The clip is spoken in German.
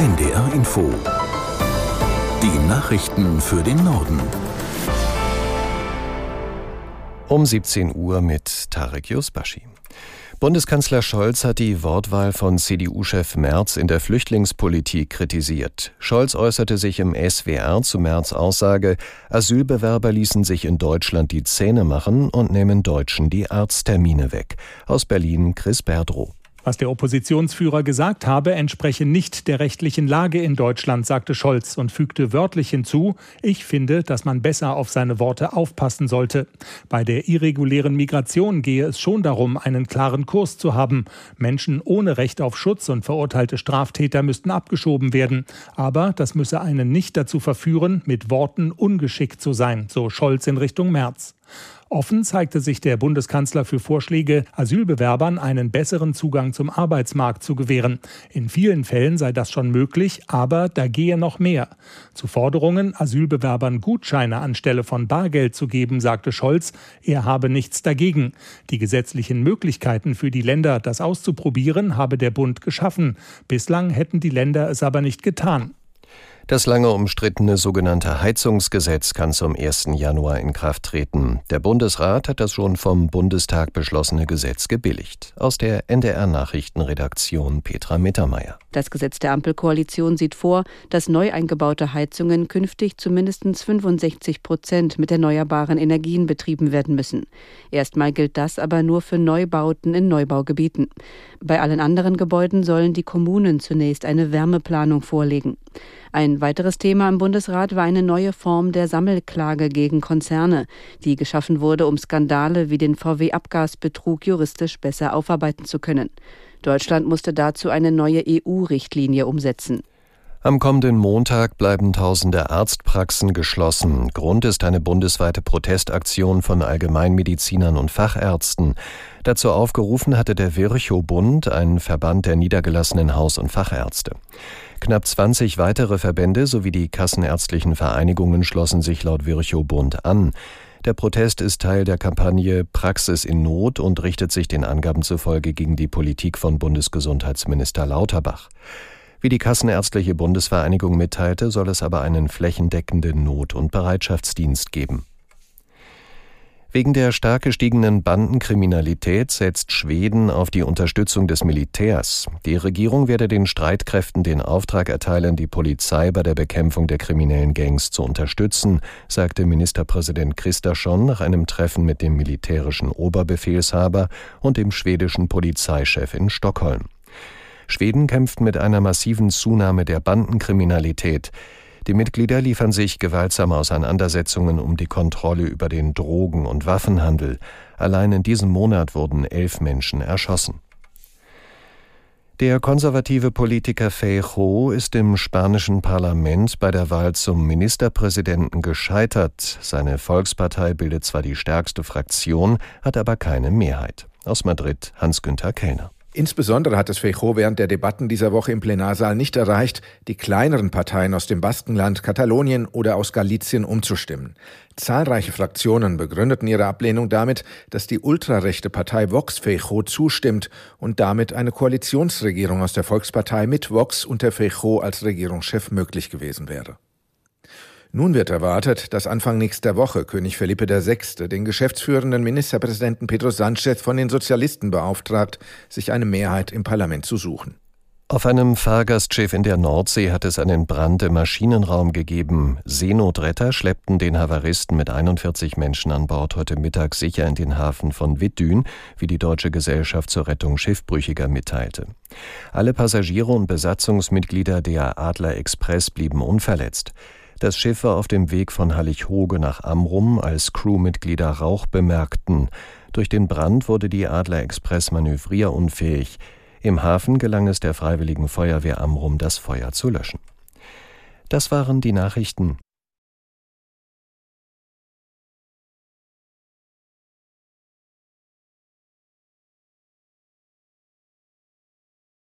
NDR Info. Die Nachrichten für den Norden. Um 17 Uhr mit Tarek Yusbashi. Bundeskanzler Scholz hat die Wortwahl von CDU-Chef Merz in der Flüchtlingspolitik kritisiert. Scholz äußerte sich im SWR zu Merz Aussage, Asylbewerber ließen sich in Deutschland die Zähne machen und nehmen Deutschen die Arzttermine weg. Aus Berlin Chris Berdrow. Was der Oppositionsführer gesagt habe, entspreche nicht der rechtlichen Lage in Deutschland, sagte Scholz und fügte wörtlich hinzu, ich finde, dass man besser auf seine Worte aufpassen sollte. Bei der irregulären Migration gehe es schon darum, einen klaren Kurs zu haben. Menschen ohne Recht auf Schutz und verurteilte Straftäter müssten abgeschoben werden. Aber das müsse einen nicht dazu verführen, mit Worten ungeschickt zu sein, so Scholz in Richtung März. Offen zeigte sich der Bundeskanzler für Vorschläge, Asylbewerbern einen besseren Zugang zum Arbeitsmarkt zu gewähren. In vielen Fällen sei das schon möglich, aber da gehe noch mehr. Zu Forderungen, Asylbewerbern Gutscheine anstelle von Bargeld zu geben, sagte Scholz, er habe nichts dagegen. Die gesetzlichen Möglichkeiten für die Länder, das auszuprobieren, habe der Bund geschaffen. Bislang hätten die Länder es aber nicht getan. Das lange umstrittene sogenannte Heizungsgesetz kann zum 1. Januar in Kraft treten. Der Bundesrat hat das schon vom Bundestag beschlossene Gesetz gebilligt. Aus der NDR Nachrichtenredaktion Petra Mittermeier. Das Gesetz der Ampelkoalition sieht vor, dass neu eingebaute Heizungen künftig zu mindestens 65 Prozent mit erneuerbaren Energien betrieben werden müssen. Erstmal gilt das aber nur für Neubauten in Neubaugebieten. Bei allen anderen Gebäuden sollen die Kommunen zunächst eine Wärmeplanung vorlegen. Ein weiteres Thema im Bundesrat war eine neue Form der Sammelklage gegen Konzerne, die geschaffen wurde, um Skandale wie den VW-Abgasbetrug juristisch besser aufarbeiten zu können. Deutschland musste dazu eine neue EU-Richtlinie umsetzen. Am kommenden Montag bleiben tausende Arztpraxen geschlossen. Grund ist eine bundesweite Protestaktion von Allgemeinmedizinern und Fachärzten. Dazu aufgerufen hatte der Virchow-Bund, ein Verband der niedergelassenen Haus- und Fachärzte. Knapp 20 weitere Verbände sowie die kassenärztlichen Vereinigungen schlossen sich laut Virchow-Bund an. Der Protest ist Teil der Kampagne Praxis in Not und richtet sich den Angaben zufolge gegen die Politik von Bundesgesundheitsminister Lauterbach. Wie die Kassenärztliche Bundesvereinigung mitteilte, soll es aber einen flächendeckenden Not- und Bereitschaftsdienst geben. Wegen der stark gestiegenen Bandenkriminalität setzt Schweden auf die Unterstützung des Militärs. Die Regierung werde den Streitkräften den Auftrag erteilen, die Polizei bei der Bekämpfung der kriminellen Gangs zu unterstützen, sagte Ministerpräsident Kristersson nach einem Treffen mit dem militärischen Oberbefehlshaber und dem schwedischen Polizeichef in Stockholm. Schweden kämpft mit einer massiven Zunahme der Bandenkriminalität. Die Mitglieder liefern sich gewaltsame Auseinandersetzungen um die Kontrolle über den Drogen- und Waffenhandel. Allein in diesem Monat wurden elf Menschen erschossen. Der konservative Politiker Feijóo ist im spanischen Parlament bei der Wahl zum Ministerpräsidenten gescheitert. Seine Volkspartei bildet zwar die stärkste Fraktion, hat aber keine Mehrheit. Aus Madrid Hans-Günther Kellner. Insbesondere hat es Feijóo während der Debatten dieser Woche im Plenarsaal nicht erreicht, die kleineren Parteien aus dem Baskenland, Katalonien oder aus Galizien umzustimmen. Zahlreiche Fraktionen begründeten ihre Ablehnung damit, dass die ultrarechte Partei Vox Feijóo zustimmt und damit eine Koalitionsregierung aus der Volkspartei mit Vox unter Feijóo als Regierungschef möglich gewesen wäre. Nun wird erwartet, dass Anfang nächster Woche König Felipe VI. den geschäftsführenden Ministerpräsidenten Pedro Sanchez von den Sozialisten beauftragt, sich eine Mehrheit im Parlament zu suchen. Auf einem Fahrgastschiff in der Nordsee hat es einen Brand im Maschinenraum gegeben. Seenotretter schleppten den Havaristen mit 41 Menschen an Bord heute Mittag sicher in den Hafen von Wittdün, wie die Deutsche Gesellschaft zur Rettung Schiffbrüchiger mitteilte. Alle Passagiere und Besatzungsmitglieder der Adler Express blieben unverletzt. Das Schiff war auf dem Weg von Hallighoge nach Amrum, als Crewmitglieder Rauch bemerkten. Durch den Brand wurde die Adler Express manövrierunfähig. Im Hafen gelang es der Freiwilligen Feuerwehr Amrum, das Feuer zu löschen. Das waren die Nachrichten.